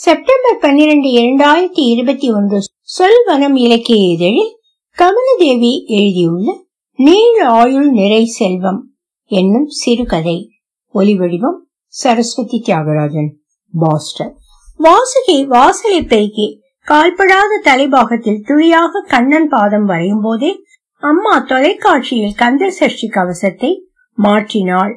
September பன்னிரண்டு இரண்டாயிரத்தி இருபத்தி ஒன்று சொல்வனம் இலக்கிய இதழில் கமலதேவி எழுதியுள்ள நீள் ஆயுள் நிறை செல்வம் என்னும் சிறுகதை. ஒலிவடிவம் சரஸ்வதி தியாகராஜன் பாஸ்டர் வாசுகி வாசலை பெருக்கி கால்படாத தலைபாகத்தில் துளியாக கண்ணன் பாதம் வரையும் போதே அம்மா தொலைக்காட்சியில் கந்த சஷ்டி கவசத்தை மாற்றினாள்.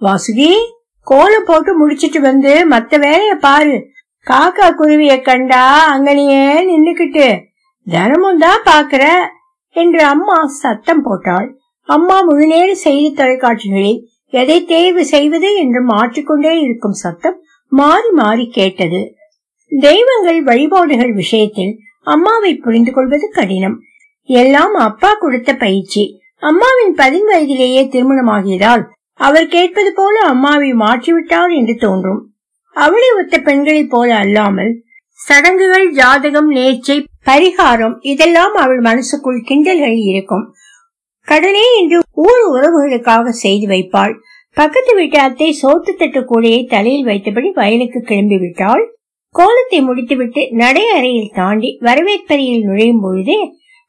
வாசுகி கோலம் போட்டு முடிச்சிட்டு வந்து மத்த வேலைய பாரு. காக்கா குருவிய கண்டா அங்கனையே நின்னுக்கிட்டு தினமும் தான் பாக்குற என்று அம்மா சத்தம் போட்டாள். அம்மா முழுநேர செய்தி தொலைக்காட்சிகளில் எதை தேர்வு செய்வது என்று மாற்றிக்கொண்டே இருக்கும் சத்தம் மாறி மாறி கேட்டது. தெய்வங்கள் வழிபாடுகள் விஷயத்தில் அம்மாவை புரிந்து கொள்வது கடினம். எல்லாம் அப்பா கொடுத்த பயிற்சி. அம்மாவின் பதின்வயதிலேயே திருமணமாகியதால் அவர் கேட்பது போல அம்மாவை மாற்றிவிட்டார் என்று தோன்றும். அவளை ஒத்த பெண்களைப் போல அல்லாமல் சடங்குகள் ஜாதகம் நேர்ச்சை பரிகாரம் இதெல்லாம் அவள் மனசுக்குள் கிண்டல்களில் இருக்கும். கடனே என்று ஊர் உறவுகளுக்காக செய்து வைப்பாள். பக்கத்து வீட்டு அத்தை சோத்து தட்டு கூடையை தலையில் வைத்தபடி வயலுக்கு கிளம்பி விட்டாள். கோலத்தை முடித்துவிட்டு நடை அறையில் தாண்டி வரவேற்பறையில் நுழையும் பொழுதே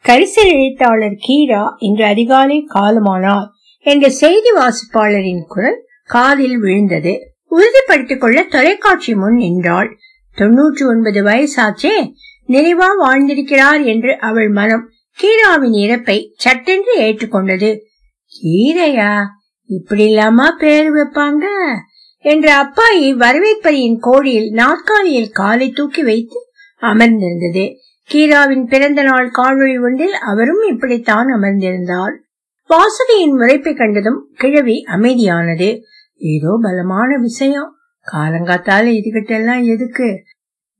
கரிசல் எழுத்தாளர் கீரா இன்று அதிகாலை காலமானார் என்ற செய்தி வாசிப்பாளரின் குரல் காதில் விழுந்தது. உறுதிப்படுத்திக் கொள்ள தொலைக்காட்சி முன் நின்றாள். தொன்னூற்றி ஒன்பது வயசாச்சே நிறைவா வாழ்ந்திருக்கிறார் என்று அவள் மனம் கீராவின் இறப்பை சட்டென்று ஏற்றுக்கொண்டது. கீரையா இப்படி இல்லாமா பேர் வைப்பாங்க? என்ற அப்பாயி வரவேற்பரியின் கோடியில் நாற்காலியில் காலை தூக்கி வைத்து அமர்ந்திருந்தது. கீராவின் பிறந்த நாள் காணொளி ஒன்றில் அவரும் இப்படித்தான் அமர்ந்திருந்தார். வாசுகியின் முறைப்பை கண்டதும் கிழவி அமைதியானது. ஏதோ பலமான விஷயம். காலங்காத்தால இதுகிட்ட எல்லாம் எதுக்கு?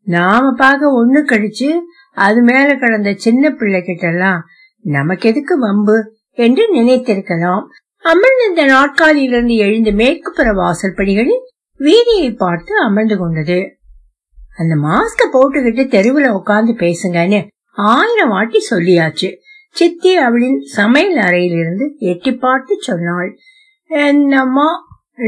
நாம பார்க்க ஒண்ணு கழிச்சு அது மேல கிடந்த சின்ன பிள்ளை கிட்ட எல்லாம் நமக்கு எதுக்கு வம்பு? என்று நினைத்திருக்கலாம். அமர்ந்திருந்த நாட்காலியிலிருந்து எழுந்து மேற்கு புற வாசல் படிகளில் வீதியை பார்த்து அமர்ந்து கொண்டது. அந்த மாஸ்க போட்டுக்கிட்டு தெருவுல உட்கார்ந்து பேசுங்கன்னு ஆயிரம் வாட்டி சொல்லியாச்சு. சித்தி அவளின் சமையல் அறையிலிருந்து எட்டி பார்த்து சொன்னாள். என்னம்மா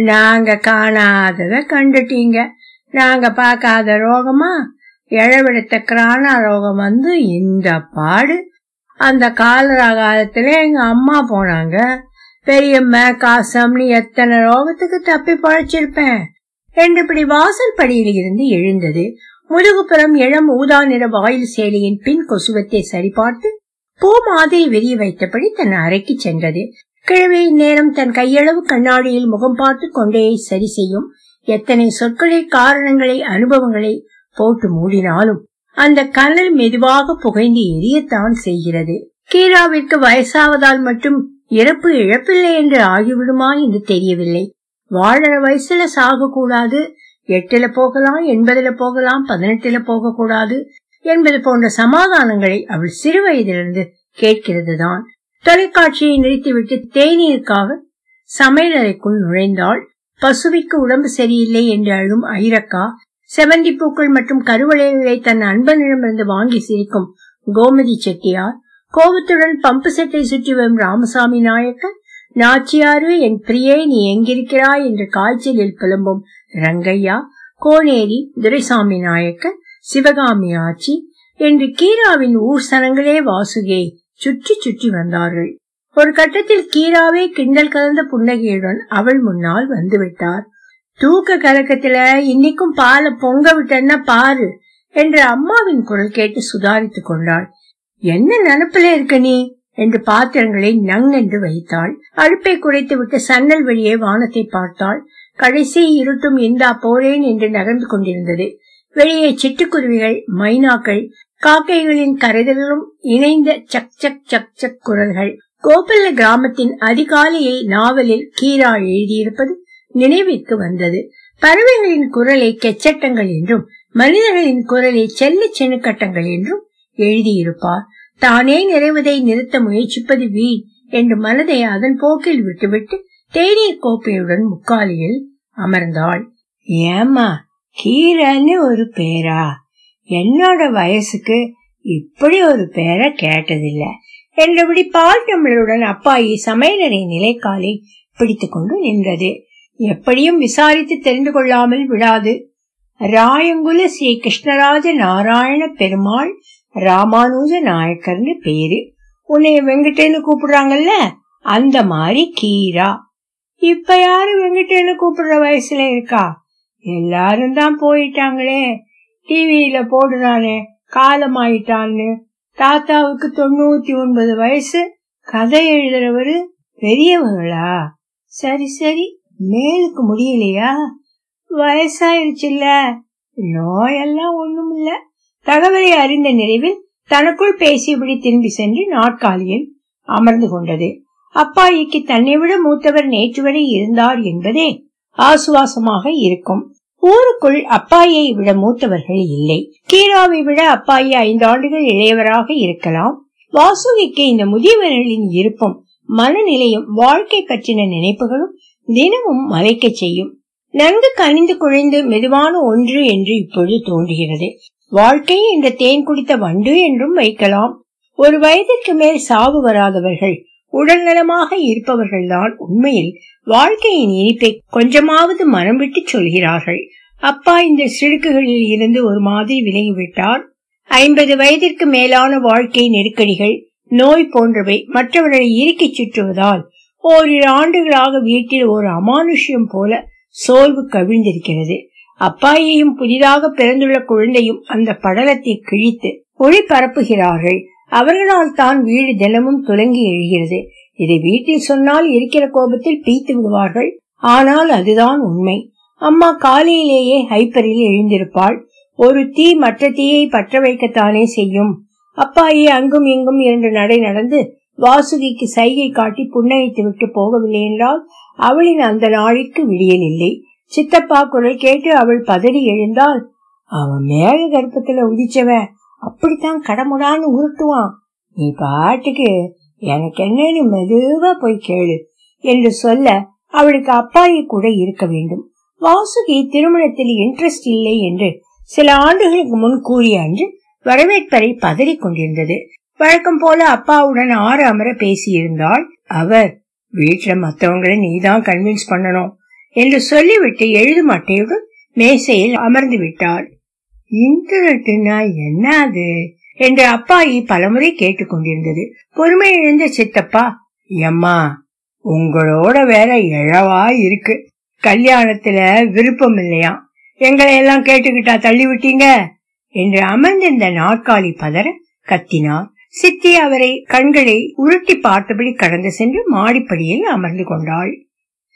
நாங்க காணாதத கண்டுட்டீங்க. நாங்க பார்க்காத ரோகமா? இழவெடுத்த கிரானா ரோகம் வந்து இந்த பாடு. அந்த காலரா காலத்துல எங்க அம்மா போனாங்க. பெரியம்ம காசம்னு எத்தனை ரோகத்துக்கு தப்பி பழைச்சிருப்பேன். என்று இப்படி வாசல் படியில் இருந்து எழுந்தது. முதுகுப்புறம் இளம் ஊதா நிற வாயில் சேலையின் பின் கொசுவத்தை சரிபார்த்து பூ மாதிரி விரிய வைத்தபடி தன் அறைக்கு சென்றது. கிழவி நேரம் தன் கையளவு கண்ணாடியில் முகம் பார்த்து கொண்டே சரி செய்யும். எத்தனை சொற்களை காரணங்களை அனுபவங்களை போட்டு மூடினாலும் அந்த கனல் மெதுவாக புகைந்து எரியத்தான் செய்கிறது. கீராவிற்கு வயசாவதால் மட்டும் இறப்பு இழப்பில்லை என்று ஆகிவிடுமா என்று தெரியவில்லை. வாழற வயசுல சாக கூடாது எட்டுல போகலாம் எண்பதுல போகலாம் பதினெட்டுல போக கூடாது என்பது போன்ற சமாதானங்களை அவள் சிறு வயதிலிருந்து கேட்கிறது தான் தொலைக்காட்சியை நிறுத்திவிட்டு தேநீருக்காக சமையலறைக்குள் நுழைந்தாள். பசுவிக்கு உடம்பு சரியில்லை என்று அழும் ஐரக்கா செவந்தி பூக்கள் மற்றும் கருவளையங்களை தன் அன்பனிடமிருந்து வாங்கி சிரிக்கும் கோமதி செட்டியார் கோபத்துடன் பம்பு செட்டை சுற்றி வரும் ராமசாமி நாயக்கர் நாச்சியாரு என் பிரியே நீ எங்கிருக்கிறாய்? என்று காய்ச்சலில் புலம்பும் ரங்கையா கோனேரி துரைசாமி நாயக்கர் சிவகாமி ஆச்சி என்று கீராவின் ஊர் சனங்களே வாசுகே. சுற்றி சுற்றி வந்தார்கள். ஒரு கட்டத்தில் கீராவே கிண்டல் கலந்த புன்னகையுடன் அவள் முன்னால் வந்துவிட்டார் தூக்க கலக்கத்துல இன்னைக்கும் பால பொங்க விட்டன்னா பாரு என்று அம்மாவின் குரல் கேட்டு சுதாரித்துக் கொண்டாள். என்ன நினப்புல இருக்க நீ? என்று பாத்திரங்களை நங் என்று வைத்தாள். அடுப்பை குறைத்து விட்டு சன்னல் வழியே வானத்தை பார்த்தாள். கடைசி இருட்டும் இந்தா போறேன் என்று நகர்ந்து கொண்டிருந்தது. வெளியே சிட்டுக்குருவிகள் மைனாக்கள் காக்கைகளின் கரைதலும் இணைந்த சக் சக் சக் சக் குரல்கள். கோபல்ல கிராமத்தின் அதிகாலையை நாவலில் கீரா எழுதியிருப்பது நினைவிற்கு வந்தது. பறவைகளின் குரலை கெச்சட்டங்கள் என்றும் மனிதர்களின் குரலை செல்ல செனுக்கட்டங்கள் என்றும் எழுதியிருப்பார். தானே நிறைவதை நிறுத்த முயற்சிப்பது வீண் என்று மனதை அதன் போக்கில் விட்டுவிட்டு தேநீர் கோப்பையுடன் முக்காலியில் அமர்ந்தாள். ஏமா கீரன்னு ஒரு பேரா? என்னோட வயசுக்கு இப்படி ஒரு பேரை கேட்டதில்லை. என்றபடி பால் டம்ளருடன் அப்பாயி சமையலறை நிலைக்காலை பிடித்துக் கொண்டு நின்றது. எப்படியும் விசாரித்து தெரிந்து கொள்ளாமல் விடாது ராயங்குல ஸ்ரீ கிருஷ்ணராஜ நாராயண பெருமாள் ராமானுஜ நாயக்கர்னு பேரு. உன்னைய வெங்கடேன்னு கூப்பிடுறாங்கல்ல? அந்த மாதிரி கீரா. இப்ப யாரு வெங்கடேன்னு கூப்பிடுற வயசுல இருக்கா? எல்லாரும் தான் போயிட்டாங்களே. டிவியில போடுறானே காலமாயிட்டான்னு. தாத்தாவுக்கு தொண்ணூத்தி ஒன்பது வயசு கதை எழுதுறவரு பெரியவங்களா? சரி சரி மேலுக்கு முடியலையா? வயசாயிருச்சுல்ல. நோயெல்லாம் ஒண்ணும் இல்ல தகவலை அறிந்த நிறைவில் தனக்குள் பேசியபடி திரும்பி சென்று நாற்காலியில் அமர்ந்து கொண்டது. அப்பாயிக்கு தன்னை விட மூத்தவர் நேற்று வரை இருந்தார் என்பதே. ஆசுவாசமாக இருக்கும். ஊருக்குள் அப்பாயை விட மூத்தவர்கள் இல்லை. கீராவை விட அப்பாயி ஐந்து ஆண்டுகள் இளையவராக இருக்கலாம். வாசுகிக்கு இந்த முதியவர்களின் இருப்பும் மனநிலையும் வாழ்க்கை பற்றின நினைப்புகளும் தினமும் மலைக்க செய்யும். நன்கு கனிந்து குழைந்து மெதுவான ஒன்று என்று இப்பொழுது தோன்றுகிறது. வாழ்க்கை என்ற தேன் குடித்த வண்டு என்றும் வைக்கலாம். ஒரு வயதிற்கு மேல் சாவு வராதவர்கள் உடல்நலமாக இருப்பவர்கள்தான் உண்மையில் வாழ்க்கையின் இனிப்பை கொஞ்சமாவது மனம் விட்டு சொல்கிறார்கள். அப்பா இந்த சிடுக்குகளில் இருந்து ஒரு மாதிரி விலகிவிட்டார். ஐம்பது வயதிற்கு மேலான வாழ்க்கை நெருக்கடிகள் நோய் போன்றவை மற்றவர்களை இறுக்கிச் சுற்றுவதால் ஓரிரு ஆண்டுகளாக வீட்டில் ஒரு அமானுஷ்யம் போல சோர்வு கவிழ்ந்திருக்கிறது. அப்பாயையும் புதிதாக பிறந்துள்ள குழந்தையும் அந்த படலத்தை கிழித்து ஒளி பரப்புகிறார்கள். அவர்களால் தான் வீடு தினமும் துலங்கி எழுகிறது. இதை வீட்டில் சொன்னால் இருக்கிற கோபத்தில் பீத்து விடுவார்கள். ஆனால் அதுதான் உண்மை. அம்மா காலையிலேயே ஹைப்பரில் எழுந்திருப்பாள். ஒரு தீ மற்ற தீயை பற்ற வைக்கத்தானே செய்யும். அப்பாயே அங்கும் இங்கும் இரண்டு நடை நடந்து வாசுகிக்கு சைகை காட்டி புன்னகைத்து விட்டு போகவில்லை என்றால் அவளின் அந்த நாளைக்கு விடியல் இல்லை. சித்தப்பா குரல் கேட்டு அவள் பதறி எழுந்தால் அவன் மேக கர்ப்பத்துல உதிச்சவன் அப்படித்தான் கடமுடான்னு உருட்டுவான். நீ பாட்டுக்கு எனக்கு என்னன்னு மெதுவா போய் கேளு என்று சொல்ல அவளுக்கு அப்பாயி கூட இருக்க வேண்டும். வாசுகி திருமணத்தில் இன்ட்ரெஸ்ட் இல்லை என்று சில ஆண்டுகளுக்கு முன் கூறிய அன்று வரவேற்பறை பதறிக் கொண்டிருந்தது. வழக்கம் போல அப்பாவுடன் ஆறு அமர பேசியிருந்தால் அவர் வீட்டுல மத்தவங்களை நீதான் கன்வின்ஸ் பண்ணணும் என்று சொல்லிவிட்டு எழுதும் அட்டையுடன் மேசையில் அமர்ந்து விட்டாள். இன்டர்நெட்னா என்ன அது என்று அப்பாயி பலமுறை கேட்டுக்கொண்டிருந்தது பொறுமை இழந்த சித்தப்பா எம்மா உங்களோட வேற எழவா இருக்கு. கல்யாணத்துல விருப்பம் இல்லையா? எங்களை எல்லாம் கேட்டுக்கிட்டா தள்ளி விட்டீங்க? என்று அமர்ந்திருந்த நாற்காலி பதற கத்தினார் சித்தி அவரை கண்களை உருட்டி பார்த்தபடி கடந்து சென்று மாடிப்படியில் அமர்ந்து கொண்டாள்.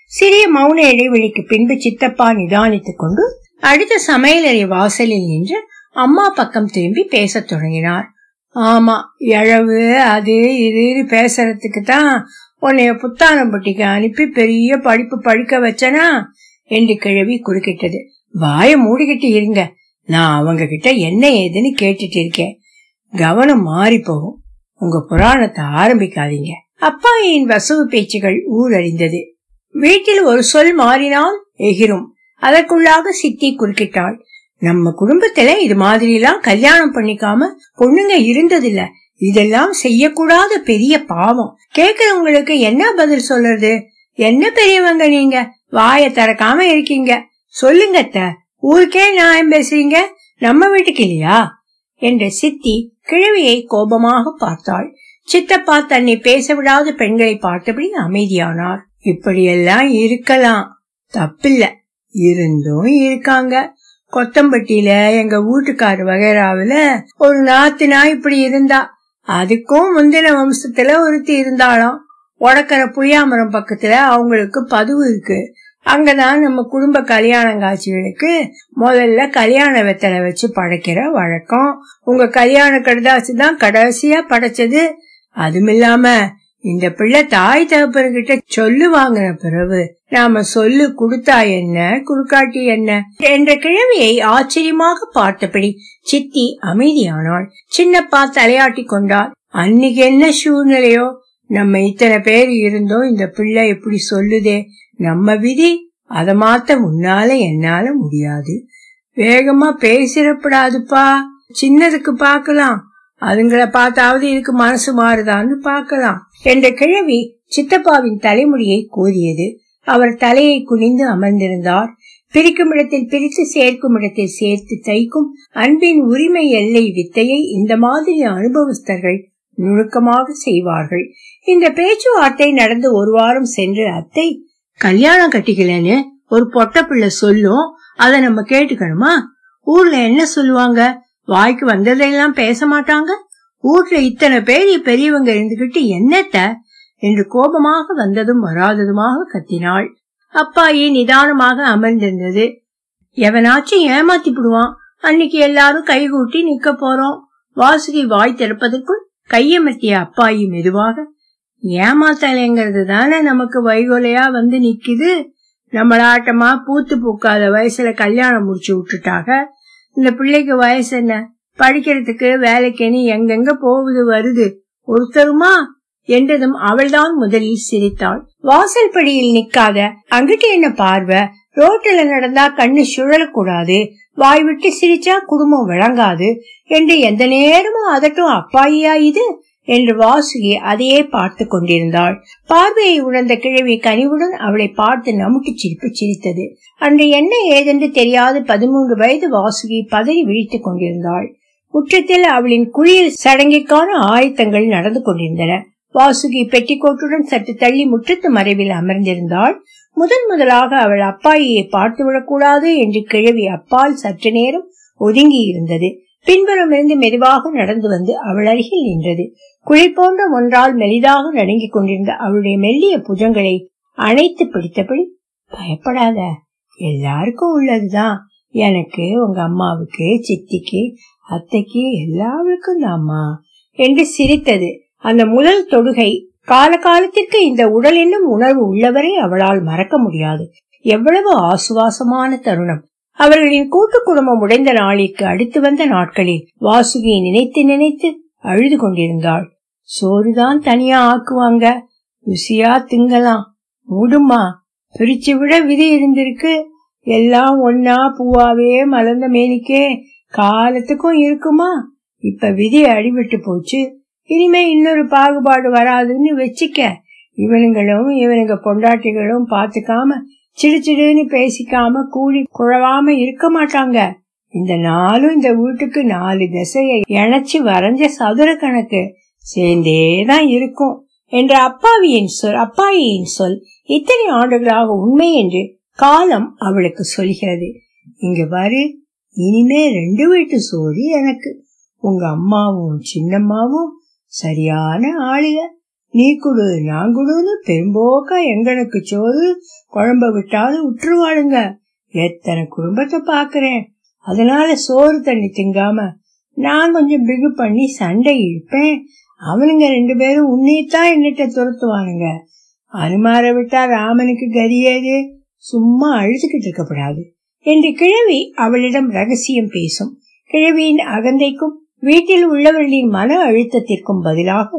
சிறிய மௌன இடைவெளிக்கு பின்பு சித்தப்பா நிதானித்துக் கொண்டு அடுத்த சமையலறை வாசலில் நின்று அம்மா பக்கம் திரும்பி பேசத் தொடங்கினார். ஆமா எழவு அது இது பேசுறதுக்கு தான் உன்னைய புத்தானம்பட்டிக்கு அனுப்பி பெரிய படிப்பு படிக்க வச்சனா? என்று கிழவி குறுக்கிட்டது. வாய மூடிக்கிட்டு இருங்க. நான் அவங்க கிட்ட என்ன ஏதுன்னு கேட்டுட்டு இருக்கேன். கவனம் மாறி போகும். உங்க புராணத்தை ஆரம்பிக்காதீங்க. அப்பாயின் வசவு பேச்சுகள் ஊரறிந்தது. வீட்டில் ஒரு சொல் மாறினால் எகிரும் அதற்குள்ளாக சித்தி குறுக்கிட்டாள். நம்ம குடும்பத்துல இது மாதிரி எல்லாம் கல்யாணம் பண்ணிக்காம பொண்ணுங்க இருந்ததில்ல. இதெல்லாம் செய்யக்கூடாத பெரிய பாவம். கேக்குறவங்களுக்கு என்ன பதில் சொல்றது? என்ன பெரியவங்க நீங்க? வாய திறக்காம இருக்கீங்க. சொல்லுங்க ஊருக்கே நியாயம் பேசுறீங்க? நம்ம வீட்டுக்கு இல்லையா? என்ற சித்தி கிழவியை கோபமாக பார்த்தாள். சித்தப்பா தன்னை பேச விடாத பெண்களை பார்த்தபடி அமைதியானார். இப்படியெல்லாம் இருக்கலாம். தப்பில்ல. இருந்தும் இருக்காங்க. கொத்தம்பட்டியில எங்க வீட்டுக்காரு வகைராவில ஒரு நாத்தினா இப்படி இருந்தா. அதுக்கும் முந்தின வம்சத்துல ஒருத்தி இருந்தாலும் உடக்கர புளியாமரம் பக்கத்துல அவங்களுக்கு பதுவு இருக்கு. அங்கதான் நம்ம குடும்ப கல்யாண காட்சிகளுக்கு முதல்ல கல்யாண வெத்தலை வச்சு படைக்கிற வழக்கம். உங்க கல்யாண கடுதாசி தான் கடைசியா படைச்சது. அதுமில்லாம இந்த பிள்ளை தாய் தகப்பன்கிட்ட சொல்லு வாங்கின பிறகு நாம சொல்லு குடுத்தா என்ன குறுக்காட்டி என்ன என்ற கிழமையை ஆச்சரியமாக பார்த்தபடி சித்தி அமைதியானாள். சின்னப்பா தலையாட்டி கொண்டாள். அன்னைக்கு என்ன சூழ்நிலையோ? நம்ம இத்தனை பேர் இருந்தோம் இந்த பிள்ளை எப்படி சொல்லுதே? நம்ம விதி அத மாத்த உன்னால என்னால முடியாது. வேகமா பேசிடப்படாதுப்பா. சின்னதுக்கு பாக்கலாம் அதுங்களை பார்த்தாவது இதுக்கு மனசு மாறுதான்னு பார்க்கலாம். என்ற கிழவி சித்தப்பாவின் தலைமுடியை கோதியது அவர் தலையை குனிந்து அமர்ந்திருந்தார். பிரிக்கும் இடத்தில் பிரித்து சேர்க்கும் இடத்தில் சேர்த்து தைக்கும் அன்பின் உரிமை எல்லை வித்தையை இந்த மாதிரி அனுபவஸ்தர்கள் நுணுக்கமாக செய்வார்கள். இந்த பேச்சுவார்த்தை நடந்து ஒரு வாரம் சென்று அத்தை கல்யாணம் கட்டிக்கலன்னு ஒரு பொட்ட பிள்ளை சொல்லும். அதை நம்ம கேட்டுக்கணுமா? ஊர்ல என்ன சொல்லுவாங்க? வாய்க்கு வந்ததையெல்லாம் பேச மாட்டாங்க? வீட்டுல இத்தனை பேர் பெரியவங்க இருந்துகிட்டு என்னத்த? என்று கோபமாக வந்ததும் வராததுமாக கத்தினாள். அப்பாயி நிதானமாக அமர்ந்திருந்தது. எவனாச்சும் ஏமாத்தி விடுவான் அன்னைக்கு எல்லாரும் கைகூட்டி நிக்க போறோம். வாசுகி வாய் திறப்பதற்குள் கையமர்த்திய அப்பாயி மெதுவாக ஏமாத்தலைங்கிறது தானே நமக்கு வைகோலையா வந்து நிக்குது? நம்மளாட்டமா பூத்து பூக்காத வயசுல கல்யாணம் முடிச்சு விட்டுட்டாக? இந்த பிள்ளைக்கு வயசு என்ன? படிக்கிறதுக்கு வேலைக்குன்னு எங்கெங்க போகுது வருது? ஒருத்தருமா? என்றதும் அவள்தான் முதலில் சிரித்தாள். வாசல் படியில் நிக்காத அங்கிட்டு என்ன பார்வை? ரோட்டில் நடந்தா கண்ணு சுழலக்கூடாது. வாய் விட்டு சிரிச்சா குடும்பம் விளங்காது. என்று எந்த நேரமும் அதட்டும் அப்பாயியா இது? என்று வாசுகி அதையே பார்த்து கொண்டிருந்தாள். பார்வையை உணர்ந்த கிழவி கனிவுடன் அவளை பார்த்து நமுட்டு சிரிப்பு சிரித்தது. அன்று என்ன ஏதென்று தெரியாது பதிமூன்று வயது வாசுகி பதறி விழித்துக் கொண்டிருந்தாள். முற்றத்தில் அவளின் குழியில் சடங்கிற்கான ஆயத்தங்கள் நடந்து கொண்டிருந்தன. வாசுகி பெட்டிக்கோட்டுடன் சற்று தள்ளி முற்றத்து மறைவில் அமர்ந்திருந்தாள். முதன் முதலாக அவள் அப்பாயியை பார்த்து விடக்கூடாது என்று கிழவி அப்பால் சற்று நேரம் ஒதுங்கி இருந்தது பின்புறம் இருந்து மெதுவாக நடந்து வந்து அவள் அருகில் நின்றது. குழி போன்ற ஒன்றால் மெலிதாக நடுங்கிக் கொண்டிருந்த அவளுடைய மெல்லிய புஜங்களை அணைத்து பிடித்தபடி பயப்படாத எல்லாருக்கும் உள்ளதுதான். எனக்கு உங்க அம்மாவுக்கு சித்திக்கு அத்தைக்கு எல்லாருக்கும் தாம்மா என்று சிரித்தது. அந்த முதல் தொடுகை காலகாலத்திற்கு இந்த உடல் என்னும் உணர்வு உள்ளவரை அவளால் மறக்க முடியாது. எவ்வளவு ஆசுவாசமான தருணம். அவர்களின் கூட்டு குடும்பம் உடைந்த நாளிற்கு அடுத்து வந்த நாட்களில் வாசுகியை நினைத்து நினைத்து அழுது கொண்டிருந்தாள். சோறுதான் தனியா ஆக்குவாங்க. ருசியா திங்கலாம். மூடுமா பிரிச்சு விட விதி இருந்திருக்கு. எல்லாம் ஒன்னா பூவாவே மலர்ந்த மேனிக்கே. காலத்துக்கும் இருக்குமா? இப்ப விதி அடிபட்டு போச்சு. இனிமே இன்னொரு பாகுபாடு வராதுன்னு வச்சுக்க. இவனுங்களும் இவனுங்க பொண்டாட்டிகளும் பாத்துக்காம சிடு சிடுன்னு பேசிக்காம கூடி குழவாம இருக்க மாட்டாங்க. இந்த நாளும் இந்த வீட்டுக்கு நாலு திசையை இணைச்சு வரைஞ்ச சதுர கணக்கு சேர்ந்தேதான் இருக்கும் என்ற அப்பாவியின் சொல் அப்பாயியின் சொல் இத்தனை ஆண்டுகளாக உண்மை என்று காலம் அவளுக்கு சொல்கிறது. இங்க பாரு இனிமே ரெண்டு வீட்டு சோறு எனக்கு. உங்க அம்மாவும் சின்னம்மாவும் சரியான ஆளுக நீ குடு நான் குடுன்னு பெரும்போக்கா எங்களுக்கு சோறு குழம்ப விட்டாலும் உற்றுவாளுங்க. எத்தனை குடும்பத்தை பாக்குறேன் அதனால சோறு தண்ணி திங்காம நான் கொஞ்சம் பிகு பண்ணி சண்டை இழுப்பேன். அவனுங்க ரெண்டு பேரும் உன்னைத்தான் என்னட்ட துரத்துவானுங்க. அனுமார விட்டா ராமனுக்கு கரியேது சும்மா அழுதுகிட்டு இருக்கப்படாது என்று கிழவி அவளிடம் ரகசியம் பேசும். கிழவியின் அகந்தைக்கும் வீட்டில் உள்ளவர்களின் மன அழுத்தத்திற்கும் பதிலாக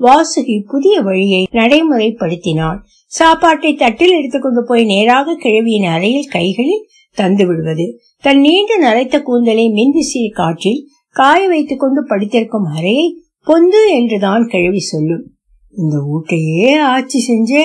வாசுகி புதிய வழியை நடைமுறைப்படுத்தினாள். சாப்பாட்டை தட்டில் எடுத்துக்கொண்டு போய் நேராக கிழவியின் அறையில் கைகளில் தந்து விடுவது. தன் நீண்டு நரைத்த கூந்தலை மின்விசிறி காற்றில் காய வைத்துக் கொண்டு படுத்திருக்கும் அறையை பொந்து என்றுதான் கிழவி சொல்லும். இந்த ஊட்டையே ஆட்சி செஞ்சே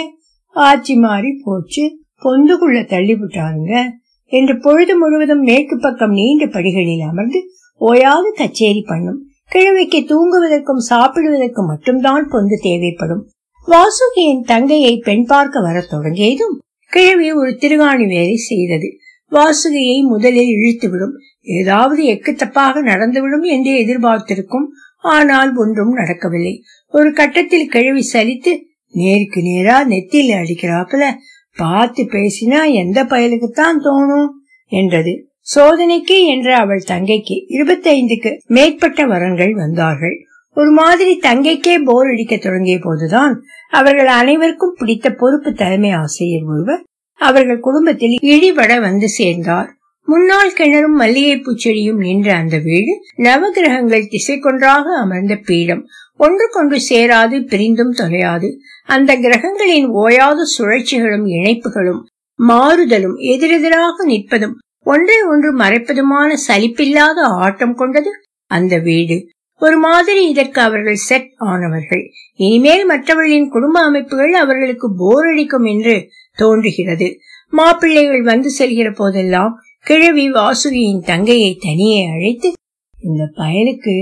ஆட்சி மாறி போச்சு. பொந்துக்குள்ள தள்ளி விட்டாருங்க என்று பொழுது முழுவதும் மேற்கு பக்கம் நீண்ட படிகளில் அமர்ந்து ஓயாது கச்சேரி பண்ணும். கிழவிக்கு தூங்குவதற்கும் சாப்பிடுவதற்கும் மட்டும்தான் பொந்து தேவைப்படும். வாசுகியின் தங்கையை பெண் பார்க்க வரத் தொடங்கியதும் கிழவி ஒரு திருகாணி வேலை செய்தது. வாசுகியை முதலில் இழுத்துவிடும். ஏதாவது எக்கு தப்பாக நடந்துவிடும் என்று எதிர்பார்த்திருக்கும். ஆனால் ஒன்றும் நடக்கவில்லை. ஒரு கட்டத்தில் கிழவி சலித்து நேருக்கு நேரா நெத்தியில அடிக்கிறாப்புல. பார்த்து பேசினா எந்த பயலுக்குத்தான் தோணும்? என்றது. சோதனைக்கு என்ற அவள் தங்கைக்கு இருபத்தைந்துக்கு மேற்பட்ட வரன்கள் வந்தார்கள். ஒரு மாதிரி தங்கைக்கே போர் அடிக்க தொடங்கிய போதுதான் அவர்கள் அனைவருக்கும் பிடித்த பொறுப்பு தலைமை ஆசிரியர் ஒருவர் அவர்கள் குடும்பத்தில் இடிபட வந்து சேர்ந்தார். முன்னாள் கிணறும் மல்லிகை பூச்செடியும் நின்ற அந்த வீடு நவகிரகங்கள் திசை கொன்றாக அமர்ந்த பீடம். ஒன்றுக்கொன்று சேராது பிரிந்தும் தொலையாது. அந்த கிரகங்களின் ஓயாத சுழற்சிகளும் இணைப்புகளும் மாறுதலும் எதிரெதிராக நிற்பதும் ஒன்றை ஒன்று மறைப்பதுமான சலிப்பில்லாத ஆட்டம் கொண்டது அந்த வீடு. ஒரு மாதிரி இதற்கு அவர்கள் செட் ஆனவர்கள். இனிமேல் மற்றவர்களின் குடும்ப அமைப்புகள் அவர்களுக்கு போர் அடிக்கும் என்று தோன்றுகிறது. மாப்பிள்ளைகள் வந்து செல்கிற போதெல்லாம் கிழவி வாசுகியின் தங்கையை தனியே அழைத்து இந்த பயலுக்கு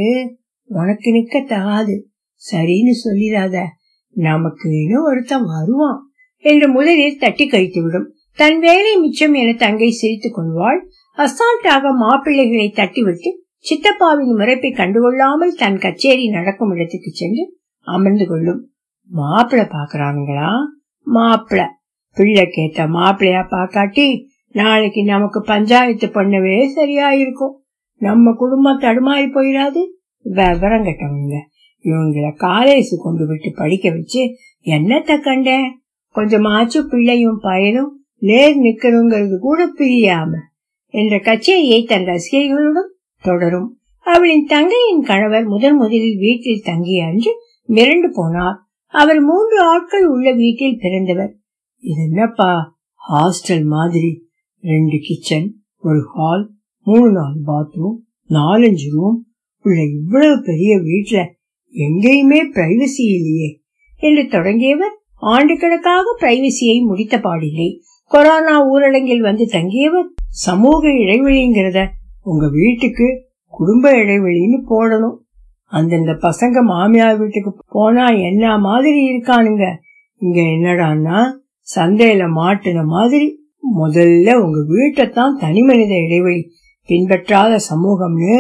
உனக்கு நிக்க தகாது சரின்னு சொல்லிடாத. நமக்கு இன்னும் ஒருத்தன் வருவான். என்று முதலில் தட்டி கழித்து விடும் தன் வேலை மிச்சம் என தங்கை சிரித்துக் கொள்வாள். அசால்ட்டாக மாப்பிள்ளைகளை தட்டிவிட்டு சித்தப்பாவின் முறைப்பை கண்டுகொள்ளாமல் தன் கச்சேரி நடக்கும் இடத்துக்கு சென்று அமர்ந்து கொள்ளும். மாப்பிள்ள பாக்குறாங்களா மாப்பிள. பிள்ளை கேட்ட மாப்பிள்ளையா பாக்காட்டி நாளைக்கு நமக்கு பஞ்சாயத்து பண்ணவே சரியா இருக்கும் நம்ம குடும்பம் தடுமாறி போயிடாது. விவரம் கட்டவங்க. இவங்களை காலேஜ் கொண்டு விட்டு படிக்க வச்சு என்னத்த கண்டேன் கொஞ்சமாச்சும் பிள்ளையும் பயனும் நேர் நிக்கணுங்கிறது கூட பிரியாம. என்ற கச்சேரியை தன் ரசிகைகளுடன் தொடரும். அவளின் தங்கையின் கணவர் முதன் முதலில் வீட்டில் தங்கிய அன்று மிரண்டு போனார். அவர் மூன்று ஆட்கள் உள்ள வீட்டில் பிறந்தவர். இது என்னப்பா? ஹாஸ்டல் மாதிரி. ரெண்டு கிச்சன் ஒரு ஹால் மூணு நாலு பாத்ரூம் நாலஞ்சு ரூம். உள்ள இவ்வளவு பெரிய வீட்டுல எங்கேயுமே பிரைவசி இல்லையே. என்று தொடங்கியவர் ஆண்டுக்கணக்காக பிரைவசியை முடித்த பாடில்லை. கொரோனா ஊரடங்கில் வந்து தங்கியவர் சமூக இடைவெளிங்கிறத உங்க வீட்டுக்கு குடும்ப இடைவெளின்னு போடணும். அந்தந்த பசங்க மாமியார் வீட்டுக்கு போனா என்ன மாதிரி இருக்கானுங்க? இங்க என்னடான்னா சந்தையில மாட்டுன மாதிரி முதல்ல உங்க வீட்டைத்தான் தனி மனித இடைவெளி பின்பற்றாத சமூகம்னு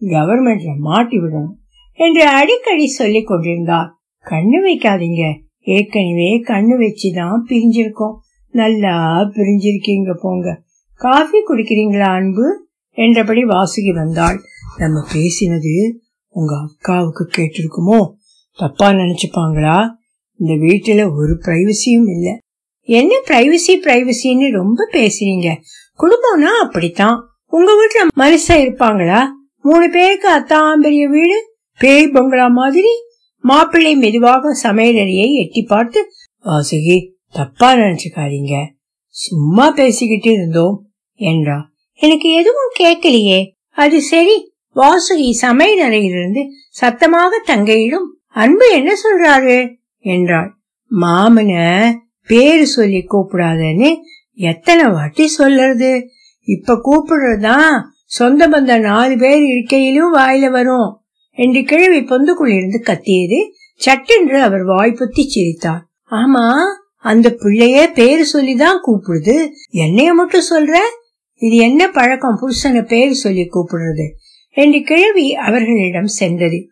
கவர்மெண்ட்ல மாட்டி விடணும் என்று அடிக்கடி சொல்லிக் கொண்டிருந்தார். கண்ணு வைக்காதீங்க. ஏற்கனவே கண்ணு வச்சுதான் பிரிஞ்சிருக்கோம். நல்லா பிரிஞ்சிருக்கீங்க போங்க. காஃபி குடிக்கிறீங்களா அன்பு? என்றபடி வாசுகி வந்தாள். நம்ம பேசினது உங்க அக்காவுக்கு கேட்டிருக்குமோ? தப்பா நினைச்சுப்பாங்களா? இந்த வீட்டுல ஒரு பிரைவசியும் இல்ல. என்ன பிரைவசி பிரைவசின்னு ரொம்ப பேசுறீங்க குடும்பம்னா அப்படித்தான். உங்க வீட்டுல மனுஷன் இருப்பாங்களா? மூணு பேருக்கு அத்தான் பெரிய வீடு பேய் பொங்கலா மாதிரி? மாப்பிள்ளை மெதுவாக சமையலறையை எட்டி பார்த்து வாசுகி தப்பா நினைச்சுக்காதீங்க சும்மா பேசிக்கிட்டு இருந்தோம் என்றா. எனக்கு எதுவும் கேட்கலையே. அது சரி. வாசுகி சமையல் அறையிலிருந்து சத்தமாக தங்கையிடும் அன்பு என்ன சொல்றாரு? என்றாள். மாமன பேரு சொல்லி கூப்பிடாதன்னு எத்தனை வாட்டி சொல்லறது? இப்ப கூப்பிடுறதுதான் சொந்த பந்த நாலு பேர் இருக்கையிலும் வாயில வரும். என்று கிழவி பொந்துக்குள்ளிருந்து கத்தியது சட்டென்று அவர் வாய்ப்புத்தி சிரித்தார். ஆமா அந்த பிள்ளையே பேரு சொல்லிதான் கூப்பிடுது. என்னைய மட்டும் சொல்ற? இது என்ன பழக்கம்? புருஷனை பேரு சொல்லி கூப்பிடுறது. என்று கிழவி அவர்களிடம் சென்றது.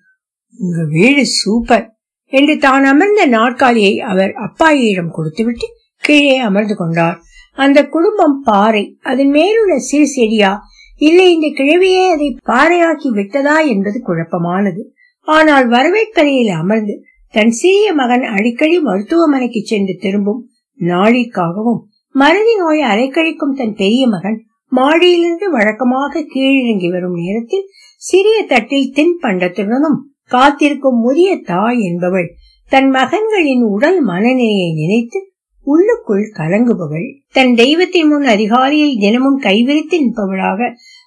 உங்க வீடு சூப்பர். என்று தான் அமர்ந்த நாற்காலியை அவர் அப்பாயியிடம் கொடுத்துவிட்டு கீழே அமர்ந்து கொண்டார். அந்த குடும்பம் பாறை. அதன் மேலுள்ள சிறு செடியா? இல்லை இந்த கிழவியே அதை பாறையாக்கி விட்டதா என்பது குழப்பமானது. ஆனால் வரவேற்கரையில் அமர்ந்து தன் சிறிய மகன் அடிக்கடி மருத்துவமனைக்கு சென்று திரும்பும் நாளிற்காகவும் மறதி நோய் அலைக்கழிக்கும் தன் பெரிய மகன் மாடியிலிருந்து வழக்கமாக கீழிறங்கி வரும் நேரத்தில் சிறிய தட்டில் தின் பண்டத்துடனும் காத்திருக்கும் முதிய தாய் என்பவள் தன் மகன்களின் உடல் மனநிலையை நினைத்து உள்ளுக்குள் கலங்குபவள். தன் தெய்வத்தின் முன் அதிகாலையில் தினமும் கைவிரித்து நிற்பவளாக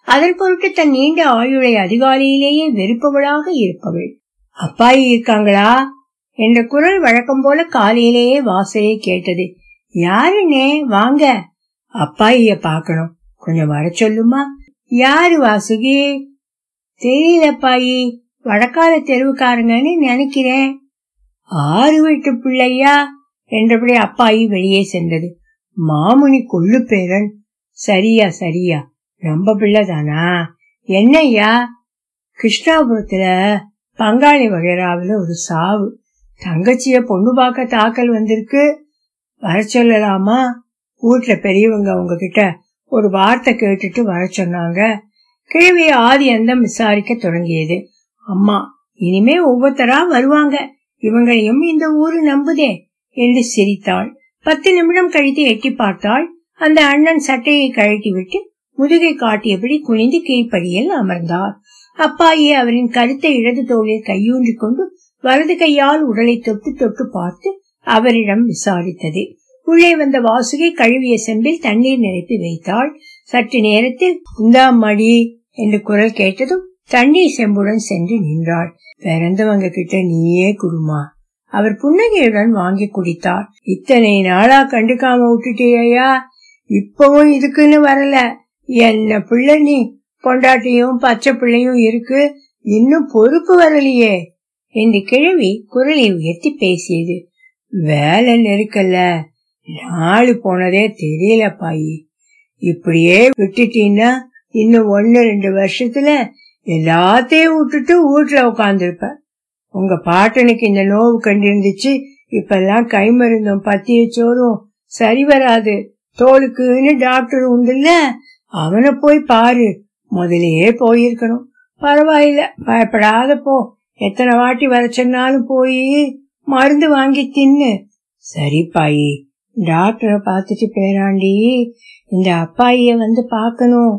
அதன் பொருட்டு தன் நீண்ட ஆயுளை அதிகாலையிலேயே வெறுப்பவளாக இருப்பவள். அப்பாயி இருக்காங்களா? என்ற குரல் வழக்கம் போல காலையிலேயே வாசலே கேட்டது. யாருன்னே வாங்க. அப்பாயிய பாக்கணும் கொஞ்சம் வர சொல்லுமா? யாரு வாசுகி? தெரியலப்பாயி வடக்கால தெருவுக்காரங்கன்னு நினைக்கிறேன். ஆறு வீட்டு பிள்ளையா? என்றபடி அப்பாயி வெளியே சென்றது. மாமுனி கொள்ளு பேரன். சரியா சரியா. ரொம்ப பிள்ளைதானா? என்னய்யா? கிருஷ்ணாபுரத்துல பங்காளி வகைராவில ஒரு சாவு. தங்கச்சிய பொண்ணு பார்க்க தாக்கல் வந்திருக்கு. வர சொல்லலாமா? வீட்டுல பெரியவங்க உங்ககிட்ட ஒரு வார்த்தை கேட்டுட்டு வர சொன்னாங்க. கிழவி ஆதி அந்தம் விசாரிக்க தொடங்கியது. அம்மா இனிமே ஒவ்வொருத்தரா வருவாங்க. இவங்களையும் இந்த ஊரு நம்புதே என்று சிரித்தாள். பத்து நிமிடம் கழித்து எட்டி பார்த்தாள். அந்த அண்ணன் சட்டையை கழட்டி விட்டு முதுகை காட்டியபடி குனிந்து கீழ்ப்படியில் அமர்ந்தார். அப்பாயே அவரின் கருத்த இடது தோளில் கையூன்றி கொண்டு வலது கையால் உடலை தொட்டு தொட்டு பார்த்து அவரிடம் விசாரித்தது. உள்ளே வந்த வாசுகை கழுவிய செம்பில் தண்ணீர் நிரப்பி வைத்தாள். சற்று நேரத்தில் இந்தா மடி என்று குரல் கேட்டதும் தண்ணீர் செம்புடன் சென்று நின்றாள். பிறந்தவங்க கிட்ட நீயே குடுமா அவர் புன்னகையுடன் வாங்கி குடித்தார். இத்தனை நாளா கண்டுக்காம விட்டுட்டியா இப்பவும் இதுக்குன்னு வரல. என்ன பிள்ளை நீ? பொண்டாட்டியும் பச்சை பிள்ளையும் இருக்கு. இன்னும் பொறுப்பு வரலையே. என்று கிழவி குரலை உயர்த்தி பேசியது. வேலை நெருக்கல்ல. நாள் போனதே தெரியல பாயி இப்படியே விட்டுட்டீங்கன்னா இன்னும் ஒன்னு ரெண்டு வருஷத்துல எல்லாத்தையும் விட்டுட்டு வீட்டுல உட்காந்துருப்ப உங்க பாட்டனுக்கு இந்த நோவு கண்டிருந்துச்சு. இப்பெல்லாம் கை மருந்தும் பத்திய சோறும் சரி வராது. தோலுக்குன்னு டாக்டர் உண்டுல்ல. அவனை போய் பாரு. முதலையே போயிருக்கணும். பரவாயில்ல. பயப்படாத போ. எத்தனை வாட்டி வர சொன்னாலும் போய் மருந்து வாங்கி தின்னு. சரி பாயி டாக்டரை பார்த்துட்டு பேராண்டி இந்த அப்பாயிய வந்து பார்க்கணும்.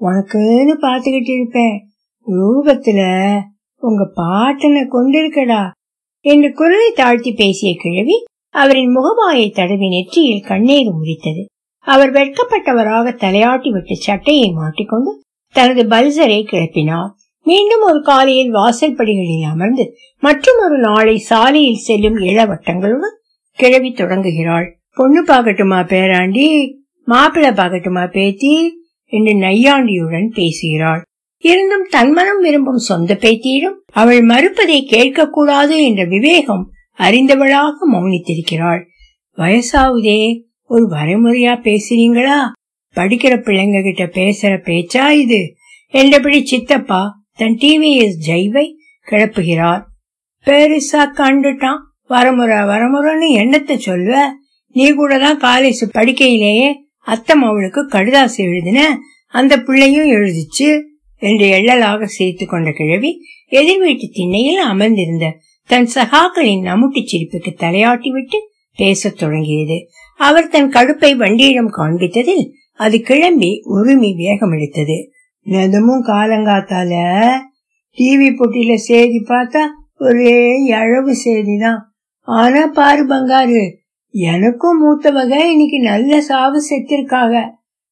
உனக்குன்னு பார்த்துக்கிட்டு இருப்பேன். ரூபத்துல உங்க பாட்டனை கொண்டிருக்கடா. என்று குரலை தாழ்த்தி பேசிய கிழவி அவரின் முகமாயை தடவி நெற்றியில் கண்ணீர் முடித்தது அவர் வெட்கப்பட்டவராக தலையாட்டி விட்டு சட்டையை மாட்டிக்கொண்டு தனது பல்சரை கிளப்பினார். மீண்டும் ஒரு காலையில் வாசல் படிகளில் அமர்ந்து மற்றும் ஒரு நாளை சாலையில் செல்லும் இளவட்டங்களுடன் கிழவி தொடங்குகிறாள். பொண்ணு பார்க்கட்டுமா பேராண்டி? மாப்பிள்ளை பார்க்கட்டுமா பேத்தி? என்று நையாண்டியுடன் பேசுகிறாள். இருந்தும் தன்மனம் விரும்பும் சொந்த பேத்தியிடம் அவள் மறுப்பதை கேட்கக்கூடாது என்ற விவேகம் அறிந்தவளாக மௌனித்திருக்கிறாள். வயசாவுதே ஒரு வரைமுறையா பேசுறீங்களா? படிக்கிற பிள்ளைங்க கிட்ட பேசுற பேச்சா இது? என்றபடி சித்தப்பா தன் டிவிஎஸ் ஜெய்வை கிளப்புகிறார். பெருசா கண்டுட்டான். வரமுறை வரமுறைன்னு எண்ணத்தை சொல்வ நீ கூட தான் காலேஜ் படிக்கையிலேயே அத்தம் அவளுக்கு கடுதாசு எழுதின? அந்த பிள்ளையும் எழுதிச்சு? என்று எள்ளலாக சேர்த்து கொண்ட கிழவி எதிர் வீட்டு திண்ணையில் அமர்ந்திருந்த தன் சகாக்களின் நமுட்டி சிரிப்புக்கு தலையாட்டி விட்டு பேசத் தொடங்கியது. அவர் தன் கடுப்பை வண்டியிடம் காண்பித்ததில் அது கிளம்பி உரிமை வேகமெடுத்தது. எடுத்தது காலங்காத்தால டிவி பொட்டில செய்தி பார்த்தா ஒரே எழவு செய்திதான். ஆனா பாரு பங்காரு எனக்கும் மூத்தவங்க இன்னைக்கு நல்ல சாவு செத்திருக்காங்க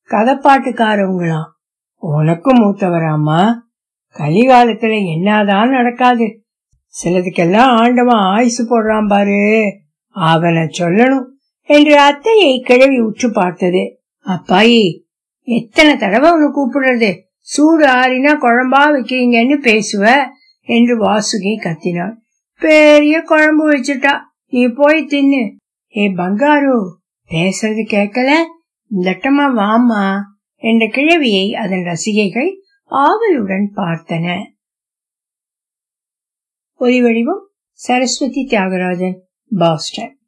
கதப்பாட்டுக்காரவங்களாம். உனக்கும் மூத்தவராமா கலிகாலத்துல என்னதான் நடக்காது. சிலதுக்கெல்லாம் ஆண்டவன் ஆயுசு போடுறான் பாரு. அவனை சொல்லணும் என்று அத்தையை கிழவி உற்று பார்த்தது. அப்பாயி எத்தனை தடவை உன்னை கூப்பிடுறது? சூடு ஆறினா குழம்பா வைக்கிறீங்கன்னு பேசுவ என்று வாசுகி கத்தினாள். பெரிய குழம்பு வச்சுட்டா நீ போய் தின்னு. ஏ பங்காரு பேசுறது கேட்கல? லட்டமா வாமா என்ற கிழவியை அதன் ரசிகைகள் ஆவலுடன் பார்த்தன. ஒலி வடிவம் சரஸ்வதி தியாகராஜன் பாஸ்டன்.